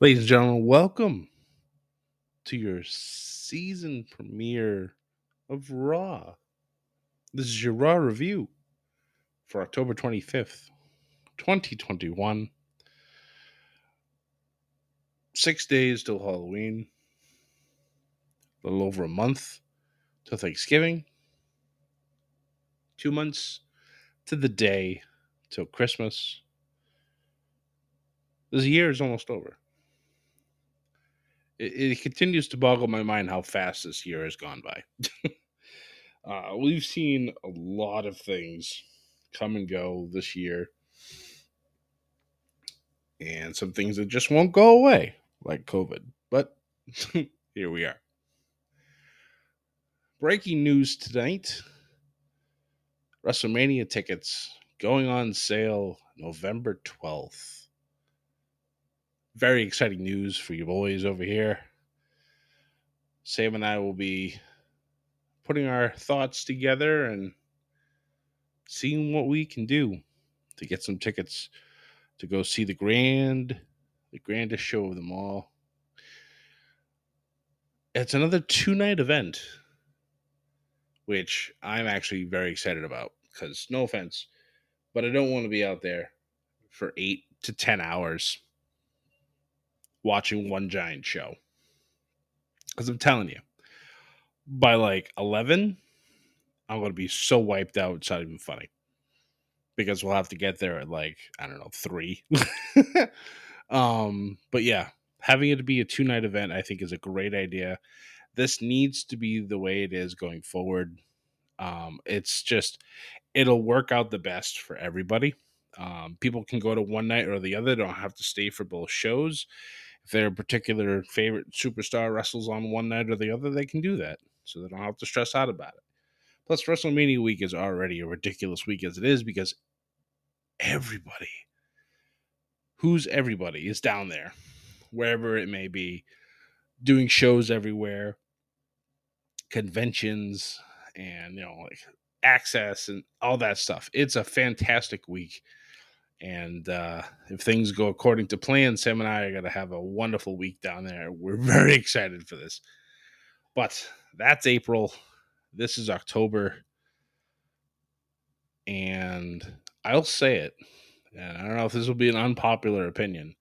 Ladies and gentlemen, welcome to your season premiere of Raw. This is your Raw review for October 25th, 2021. Six days till Halloween, a little over a month till Thanksgiving, two months to the day till Christmas. This year is almost over it, it continues to boggle my mind how fast this year has gone by. uh, we've seen a lot of things come and go this year, and some things that just won't go away, like COVID. But here we are. Breaking news tonight WrestleMania tickets going on sale November 12th very exciting news for you boys over here. Sam and I will be putting our thoughts together and seeing what we can do to get some tickets to go see the grand, the grandest show of them all. It's another two night event, which I'm actually very excited about because, no offense, but I don't want to be out there for eight to 10 hours watching one giant show. Because I'm telling you, by like 11, I'm going to be so wiped out, it's not even funny. Because we'll have to get there at like, I don't know, three. um, but yeah, having it to be a two night event, I think is a great idea. This needs to be the way it is going forward. Um, it's just, it'll work out the best for everybody. Um, people can go to one night or the other, don't have to stay for both shows their particular favorite superstar wrestles on one night or the other, they can do that. So they don't have to stress out about it. Plus, WrestleMania week is already a ridiculous week as it is because everybody, who's everybody, is down there, wherever it may be, doing shows everywhere, conventions, and, you know, like Axxess and all that stuff. It's a fantastic week. And uh, if things go according to plan, Sam and I are going to have a wonderful week down there. We're very excited for this. But that's April. This is October. And I'll say it. And I don't know if this will be an unpopular opinion,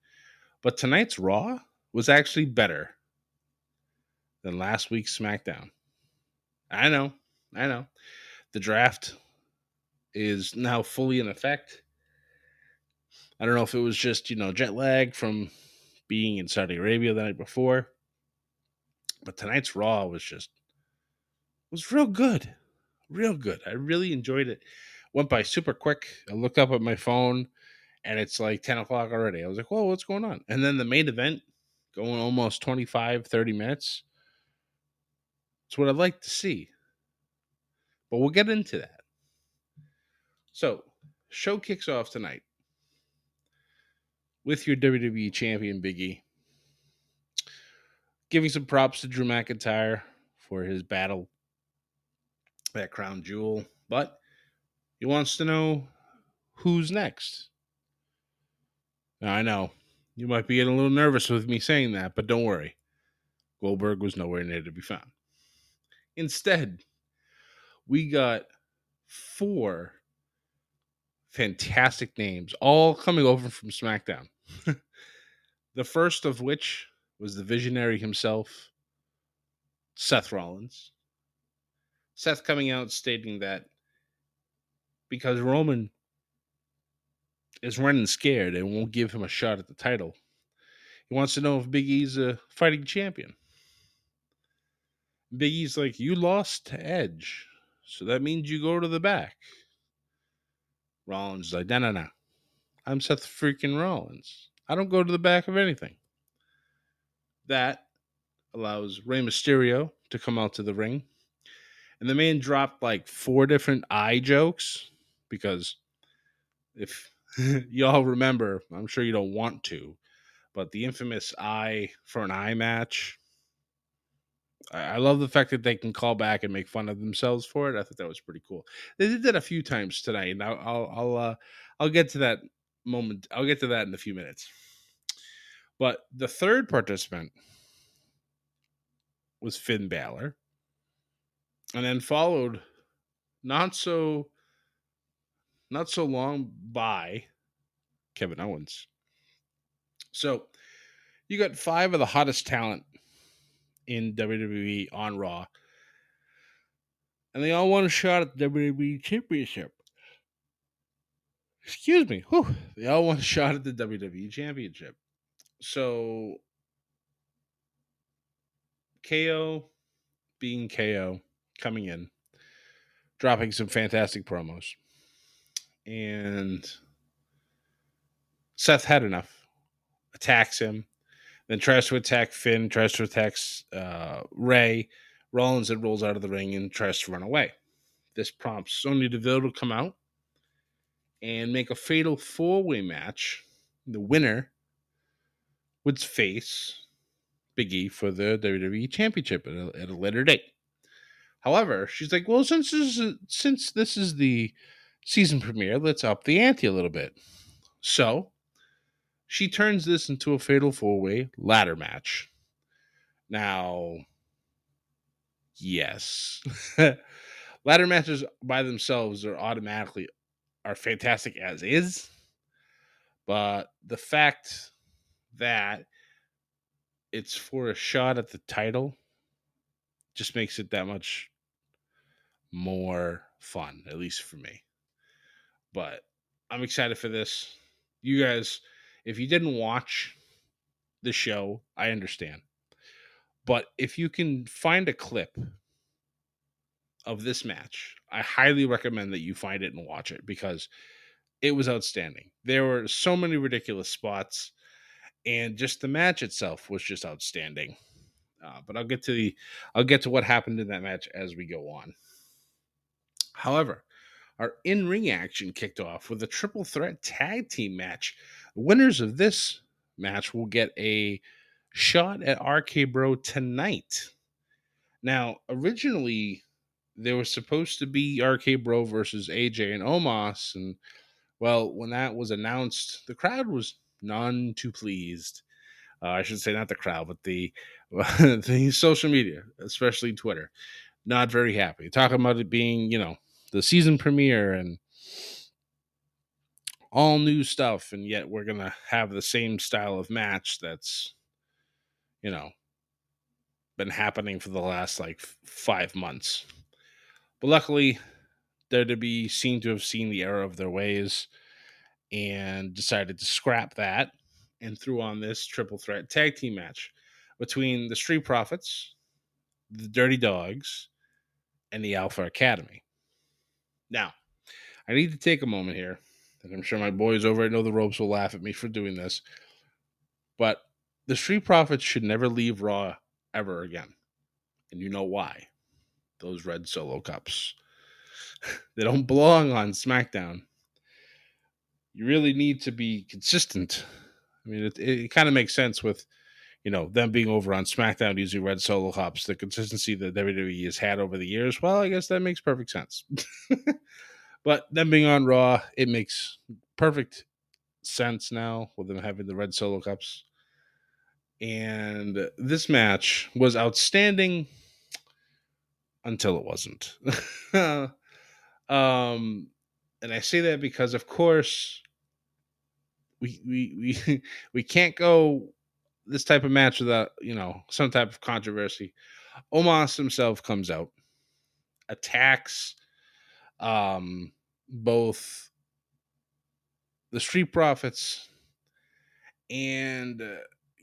but tonight's Raw was actually better than last week's SmackDown. I know. I know. The draft is now fully in effect I don't know if it was just, you know, jet lag from being in Saudi Arabia the night before. But tonight's Raw was just was real good. Real good. I really enjoyed it. Went by super quick. I looked up at my phone and it's like 10 o'clock already. I was like, whoa, what's going on? And then the main event going almost 25, 30 minutes. It's what I'd like to see. But we'll get into that. So, show kicks off tonight with your WWE champion Biggie. Giving some props to Drew McIntyre for his battle, that crown jewel. But he wants to know who's next. Now, I know you might be getting a little nervous with me saying that, but don't worry. Goldberg was nowhere near to be found. Instead, we got four fantastic names, all coming over from SmackDown. the first of which was the visionary himself, Seth Rollins. Seth coming out stating that because Roman is running scared and won't give him a shot at the title, he wants to know if Big E's a fighting champion. Big E's like, You lost to Edge, so that means you go to the back. Rollins is like, No, no, no. I'm Seth freaking Rollins. I don't go to the back of anything. That allows Rey Mysterio to come out to the ring. And the man dropped like four different eye jokes because if y'all remember, I'm sure you don't want to, but the infamous eye for an eye match. I love the fact that they can call back and make fun of themselves for it. I thought that was pretty cool. They did that a few times tonight, and I'll I'll I'll, uh, I'll get to that moment. I'll get to that in a few minutes. But the third participant was Finn Balor, and then followed not so not so long by Kevin Owens. So you got five of the hottest talent in WWE on Raw. And they all want a shot at the WWE Championship. Excuse me. Whew. They all want a shot at the WWE Championship. So KO being KO coming in, dropping some fantastic promos. And Seth had enough, attacks him, then tries to attack Finn, tries to attack uh, Rey. Rollins then rolls out of the ring and tries to run away. This prompts Sonya Deville to come out and make a fatal four way match. The winner would face Big E for the WWE Championship at a, at a later date. However, she's like, well, since this is, since this is the season premiere, let's up the ante a little bit. So she turns this into a fatal four way ladder match. Now, yes, ladder matches by themselves are automatically are fantastic as is, but the fact that it's for a shot at the title just makes it that much more fun, at least for me. But I'm excited for this. You guys if you didn't watch the show, I understand. But if you can find a clip of this match, I highly recommend that you find it and watch it because it was outstanding. There were so many ridiculous spots, and just the match itself was just outstanding. Uh, but I'll get to the I'll get to what happened in that match as we go on. However, our in-ring action kicked off with a triple threat tag team match winners of this match will get a shot at RK Bro tonight. Now, originally, there was supposed to be RK Bro versus AJ and Omos, and well, when that was announced, the crowd was none too pleased. Uh, I should say not the crowd, but the the social media, especially Twitter, not very happy. Talking about it being, you know, the season premiere and all new stuff, and yet we're gonna have the same style of match that's, you know, been happening for the last like five months. But luckily, they're to be seen to have seen the error of their ways and decided to scrap that and threw on this triple threat tag team match between the Street Profits, the Dirty Dawgs, and the Alpha Academy. Now, I need to take a moment here and I'm sure my boys over at Know the Ropes will laugh at me for doing this. But the Street Profits should never leave Raw ever again. And you know why. Those red solo cups. they don't belong on SmackDown. You really need to be consistent. I mean, it, it kind of makes sense with, you know, them being over on SmackDown using red solo cups, the consistency that WWE has had over the years. Well, I guess that makes perfect sense. But them being on Raw, it makes perfect sense now with them having the red solo cups. And this match was outstanding until it wasn't. um, and I say that because, of course, we we we we can't go this type of match without you know some type of controversy. Omos himself comes out, attacks um, both the Street Profits and uh,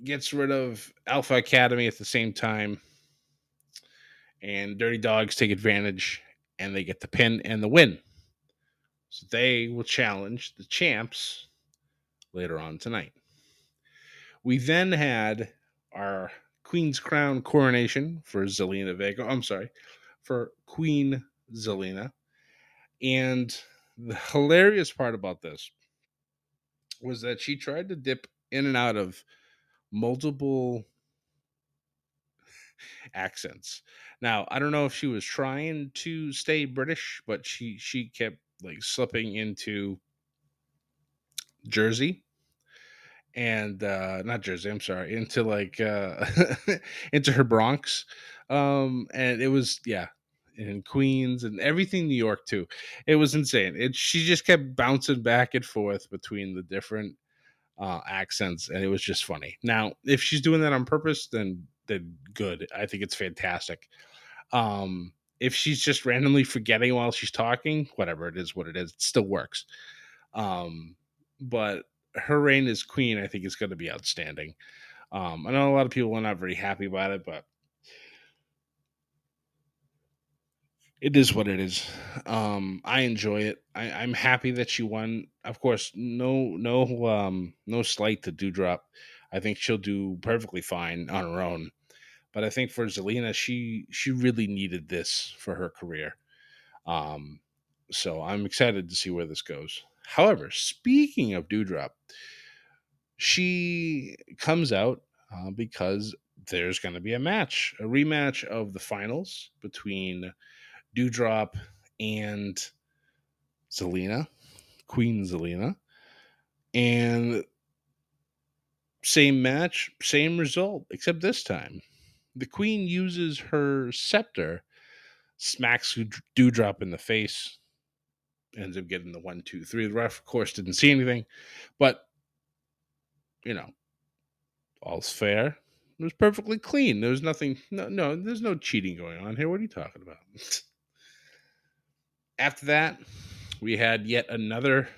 gets rid of Alpha Academy at the same time. And Dirty Dawgs take advantage and they get the pin and the win. So they will challenge the champs later on tonight. We then had our Queen's Crown coronation for Zelina Vega. I'm sorry, for Queen Zelina. And the hilarious part about this was that she tried to dip in and out of multiple accents. Now, I don't know if she was trying to stay British, but she she kept like slipping into Jersey and uh not Jersey, I'm sorry, into like uh into her Bronx. Um and it was yeah, in Queens and everything New York too. It was insane. It she just kept bouncing back and forth between the different uh accents and it was just funny. Now, if she's doing that on purpose, then then good. I think it's fantastic. Um if she's just randomly forgetting while she's talking, whatever it is, what it is, it still works. Um, but her reign as queen, I think, is going to be outstanding. Um, I know a lot of people are not very happy about it, but it is what it is. Um, I enjoy it. I, I'm happy that she won. Of course, no, no, um, no slight to Doudrop. I think she'll do perfectly fine on her own. But I think for Zelina, she she really needed this for her career. Um, so I'm excited to see where this goes. However, speaking of Doudrop, she comes out uh, because there's going to be a match, a rematch of the finals between Doudrop and Zelina, Queen Zelina. And same match, same result, except this time the queen uses her scepter, smacks Doudrop in the face, ends up getting the one, two, three. The ref, of course, didn't see anything, but you know, all's fair. It was perfectly clean. There was nothing. No, no, there's no cheating going on here. What are you talking about? After that, we had yet another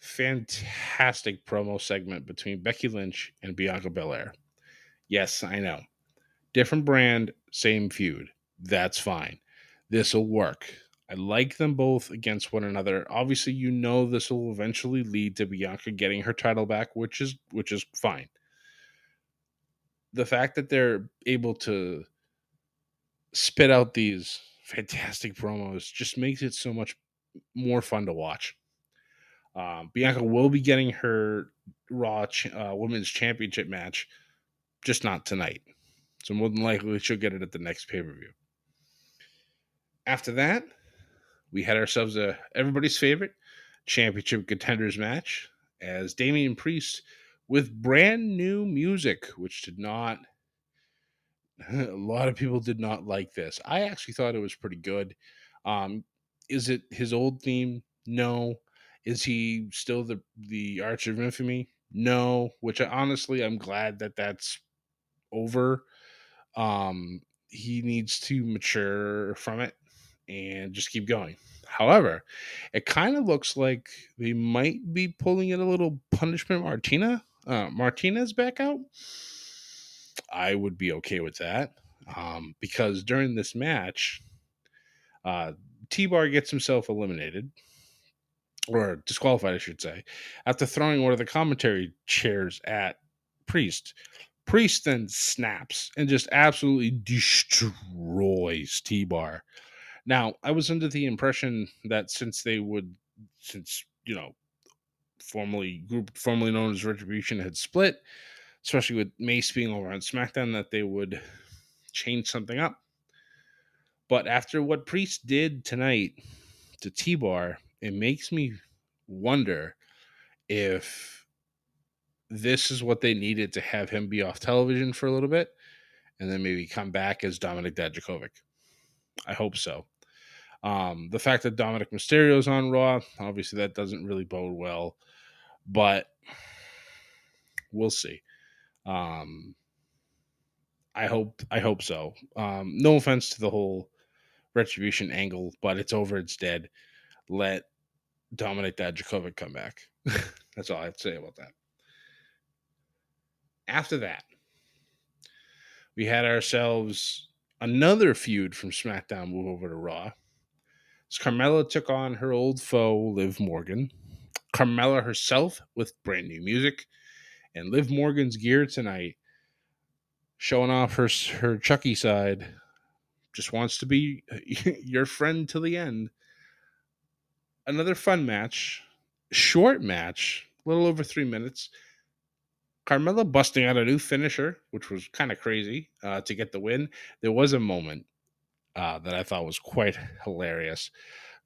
fantastic promo segment between Becky Lynch and Bianca Belair. Yes, I know. Different brand, same feud. That's fine. This will work. I like them both against one another. Obviously, you know this will eventually lead to Bianca getting her title back, which is which is fine. The fact that they're able to spit out these fantastic promos just makes it so much more fun to watch. Um, Bianca will be getting her Raw ch- uh, Women's Championship match, just not tonight. So more than likely she'll get it at the next pay per view. After that, we had ourselves a everybody's favorite championship contenders match as Damian Priest with brand new music, which did not a lot of people did not like this. I actually thought it was pretty good. Um, is it his old theme? No. Is he still the the Arch of Infamy? No. Which I, honestly, I'm glad that that's over. Um, he needs to mature from it and just keep going. However, it kind of looks like they might be pulling in a little punishment Martina uh, Martinez back out. I would be okay with that um, because during this match, uh, T Bar gets himself eliminated or disqualified, I should say, after throwing one of the commentary chairs at Priest. Priest then snaps and just absolutely destroys T Bar. Now, I was under the impression that since they would, since, you know, formerly group formerly known as Retribution had split, especially with Mace being over on SmackDown, that they would change something up. But after what Priest did tonight to T Bar, it makes me wonder if this is what they needed to have him be off television for a little bit and then maybe come back as Dominik Dijakovic. I hope so. Um, the fact that Dominik Mysterio's on Raw, obviously that doesn't really bode well, but we'll see. Um, I hope I hope so. Um, no offense to the whole retribution angle, but it's over. It's dead. Let Dominik Dijakovic come back. That's all I have to say about that. After that, we had ourselves another feud from SmackDown move over to Raw. As Carmella took on her old foe, Liv Morgan. Carmella herself with brand new music, and Liv Morgan's gear tonight showing off her her Chucky side. Just wants to be your friend till the end. Another fun match, short match, a little over three minutes. Carmella busting out a new finisher, which was kind of crazy uh, to get the win. There was a moment uh, that I thought was quite hilarious.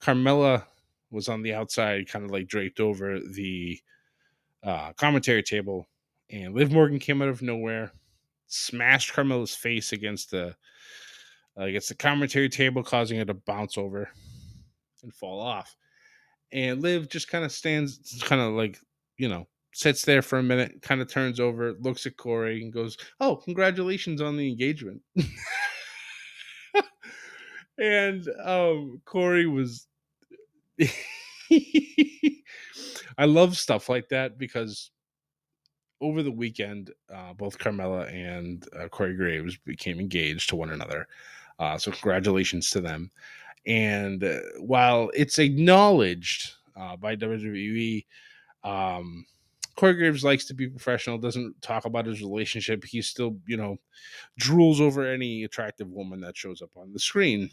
Carmella was on the outside, kind of like draped over the uh, commentary table, and Liv Morgan came out of nowhere, smashed Carmella's face against the uh, against the commentary table, causing it to bounce over and fall off. And Liv just kind of stands, kind of like you know, sits there for a minute, kind of turns over, looks at Corey, and goes, "Oh, congratulations on the engagement." and um, Corey was. I love stuff like that because over the weekend, uh, both Carmella and uh, Corey Graves became engaged to one another. Uh, so congratulations to them. And uh, while it's acknowledged uh, by WWE, um, Corey Graves likes to be professional, doesn't talk about his relationship. He still, you know, drools over any attractive woman that shows up on the screen.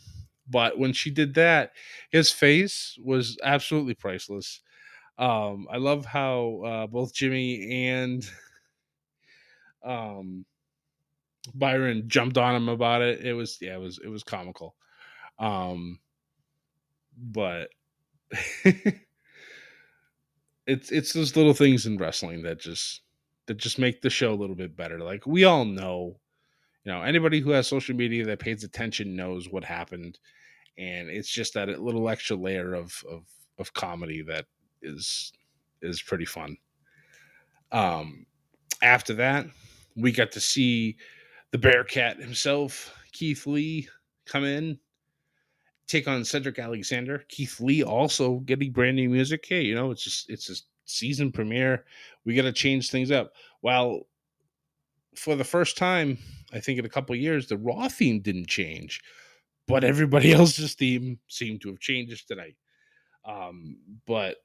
But when she did that, his face was absolutely priceless. Um, I love how uh, both Jimmy and um, Byron jumped on him about it. It was yeah, it was it was comical. Um, but it's it's those little things in wrestling that just that just make the show a little bit better. Like we all know, you know, anybody who has social media that pays attention knows what happened, and it's just that little extra layer of of of comedy that is is pretty fun. Um, after that, we got to see the Bearcat himself, Keith Lee, come in, take on Cedric Alexander. Keith Lee also getting brand new music. Hey, you know, it's just it's a season premiere. We got to change things up. Well, for the first time, I think in a couple years, the Raw theme didn't change, but everybody else's theme seemed to have changed tonight. Um, but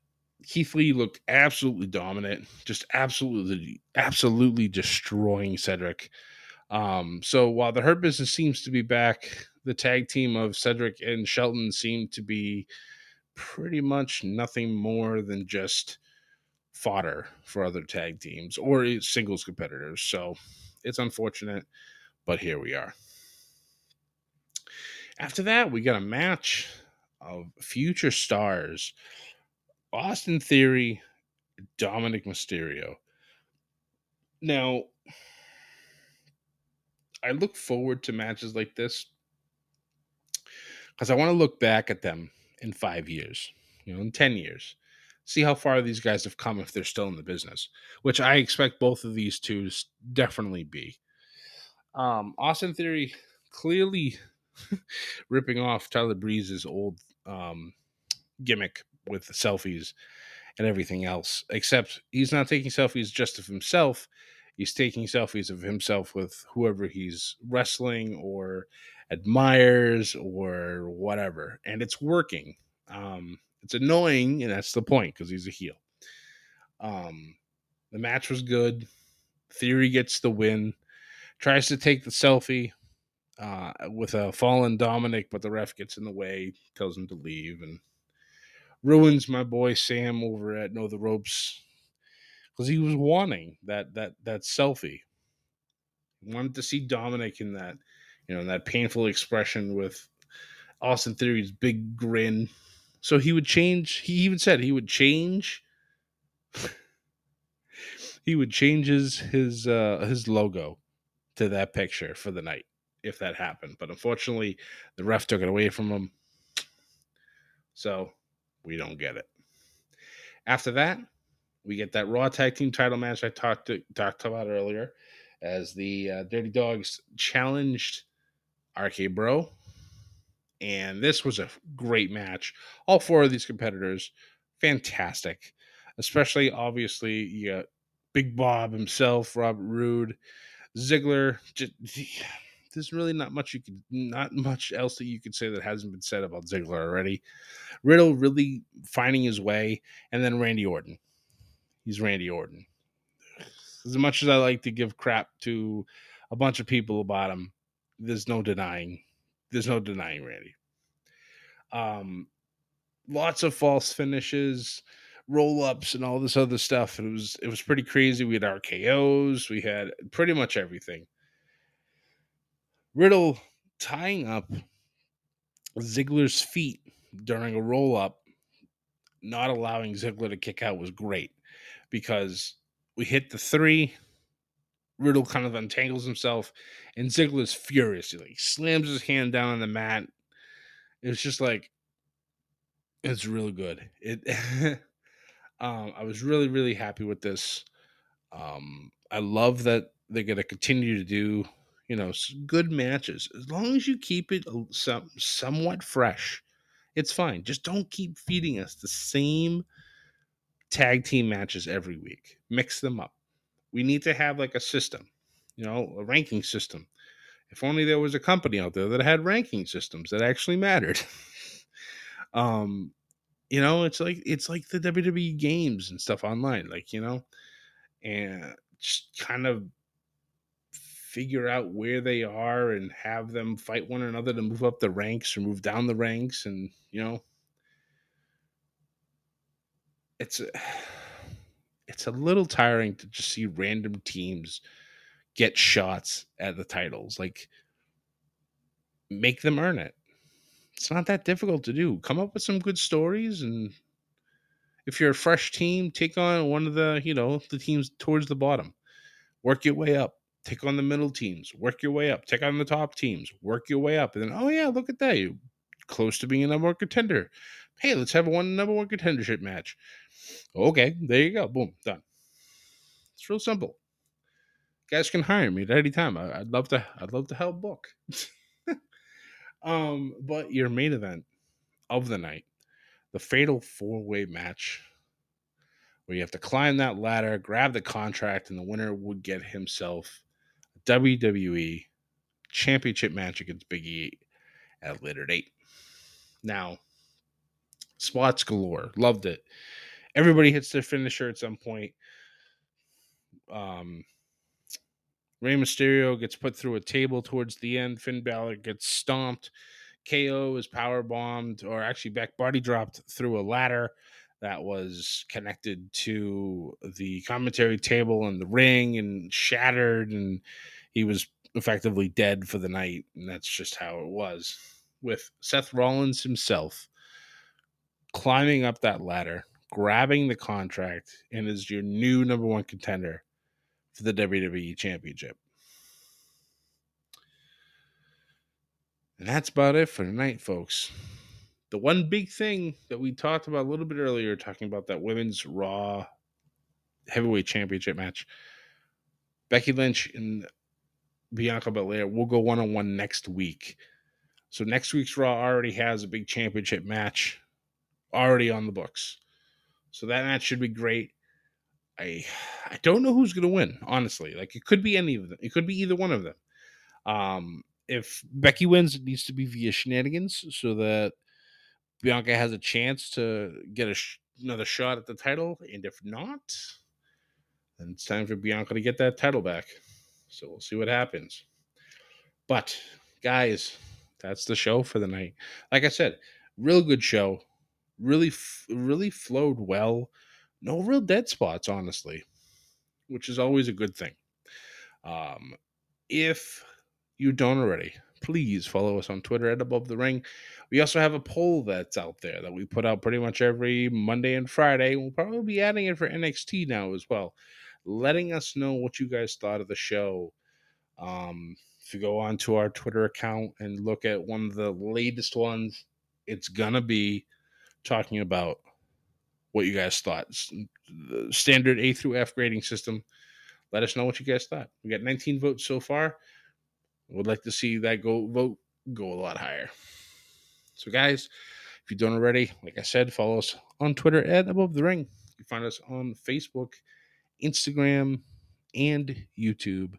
Keith Lee looked absolutely dominant, just absolutely, absolutely destroying Cedric. Um, so while the Hurt Business seems to be back, the tag team of Cedric and Shelton seem to be pretty much nothing more than just fodder for other tag teams or singles competitors. So it's unfortunate, but here we are. After that, we got a match of future stars Austin Theory, Dominik Mysterio. Now, I look forward to matches like this because I want to look back at them in five years, you know, in 10 years, see how far these guys have come if they're still in the business, which I expect both of these to definitely be. Um, Austin Theory clearly ripping off Tyler Breeze's old um, gimmick with the selfies and everything else, except he's not taking selfies just of himself. He's taking selfies of himself with whoever he's wrestling or admires or whatever. And it's working. Um, it's annoying, and that's the point because he's a heel. Um, the match was good. Theory gets the win. Tries to take the selfie uh, with a fallen Dominik, but the ref gets in the way, tells him to leave, and ruins my boy Sam over at Know the Ropes because he was wanting that that that selfie. He wanted to see Dominik in that, you know, that painful expression with Austin Theory's big grin. So he would change. He even said he would change. he would change his his uh, his logo to that picture for the night, if that happened. But unfortunately, the ref took it away from him. So we don't get it. After that, we get that Raw Tag Team title match I talked to, talked about earlier, as the uh, Dirty Dawgs challenged RK Bro, and this was a great match. All four of these competitors, fantastic. Especially, obviously, you got Big Bob himself, Robert Roode, Ziggler. Just, there's really not much you could, not much else that you could say that hasn't been said about Ziggler already. Riddle really finding his way, and then Randy Orton. He's Randy Orton. As much as I like to give crap to a bunch of people about him, there's no denying. There's no denying Randy. Um, lots of false finishes, roll ups, and all this other stuff. It was it was pretty crazy. We had RKO's, we had pretty much everything. Riddle tying up Ziggler's feet during a roll up, not allowing Ziggler to kick out was great because we hit the three. Riddle kind of untangles himself, and Ziggler's furious. He like slams his hand down on the mat. It's just like it's really good. It. um, I was really really happy with this. Um, I love that they're going to continue to do you know good matches as long as you keep it some somewhat fresh. It's fine. Just don't keep feeding us the same tag team matches every week. Mix them up. We need to have like a system, you know, a ranking system. If only there was a company out there that had ranking systems that actually mattered. um, you know, it's like it's like the WWE games and stuff online, like you know, and just kind of figure out where they are and have them fight one another to move up the ranks or move down the ranks, and you know, it's a, uh, it's a little tiring to just see random teams get shots at the titles. Like make them earn it. It's not that difficult to do. Come up with some good stories and if you're a fresh team, take on one of the, you know, the teams towards the bottom. Work your way up. Take on the middle teams. Work your way up. Take on the top teams. Work your way up. And then, oh yeah, look at that. You're close to being a number contender. Hey, let's have a one number one contendership match. Okay, there you go. Boom, done. It's real simple. Guys can hire me at any time. I, would love to. I'd love to help book. um, but your main event of the night, the fatal four way match, where you have to climb that ladder, grab the contract, and the winner would get himself a WWE Championship match against Big E at a later date. Now, spots galore. Loved it everybody hits their finisher at some point. Um, Rey Mysterio gets put through a table towards the end. Finn Balor gets stomped. KO is power bombed, or actually back body dropped through a ladder that was connected to the commentary table and the ring and shattered, and he was effectively dead for the night. And that's just how it was. With Seth Rollins himself climbing up that ladder, grabbing the contract and is your new number one contender for the WWE Championship. And that's about it for tonight, folks. The one big thing that we talked about a little bit earlier, talking about that women's Raw heavyweight championship match, Becky Lynch and Bianca Belair will go one on one next week. So next week's Raw already has a big championship match already on the books. So that match should be great. I I don't know who's gonna win, honestly. Like it could be any of them. It could be either one of them. Um, if Becky wins, it needs to be via shenanigans, so that Bianca has a chance to get a sh- another shot at the title. And if not, then it's time for Bianca to get that title back. So we'll see what happens. But guys, that's the show for the night. Like I said, real good show really really flowed well. No real dead spots, honestly, which is always a good thing. Um, if you don't already, please follow us on Twitter at Above the Ring. We also have a poll that's out there that we put out pretty much every Monday and Friday. We'll probably be adding it for NXT now as well, letting us know what you guys thought of the show. Um, if you go onto our Twitter account and look at one of the latest ones, it's gonna be talking about what you guys thought. The standard A through F grading system. Let us know what you guys thought. We got 19 votes so far. Would like to see that go vote go a lot higher. So, guys, if you don't already, like I said, follow us on Twitter at Above the Ring. You find us on Facebook, Instagram, and YouTube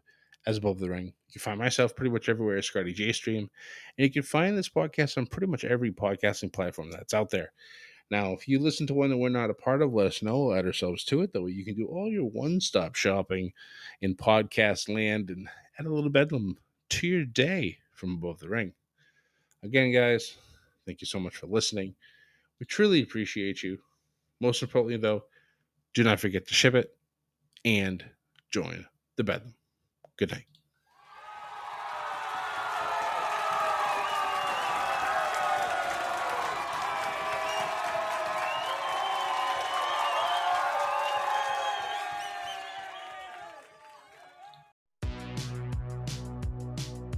as Above the Ring. Can find myself pretty much everywhere as Scotty J Stream, and you can find this podcast on pretty much every podcasting platform that's out there. Now, if you listen to one that we're not a part of, let us know. We'll add ourselves to it. That way you can do all your one stop shopping in podcast land and add a little bedlam to your day from above the ring. Again, guys, thank you so much for listening. We truly appreciate you. Most importantly, though, do not forget to ship it and join the bedlam. Good night.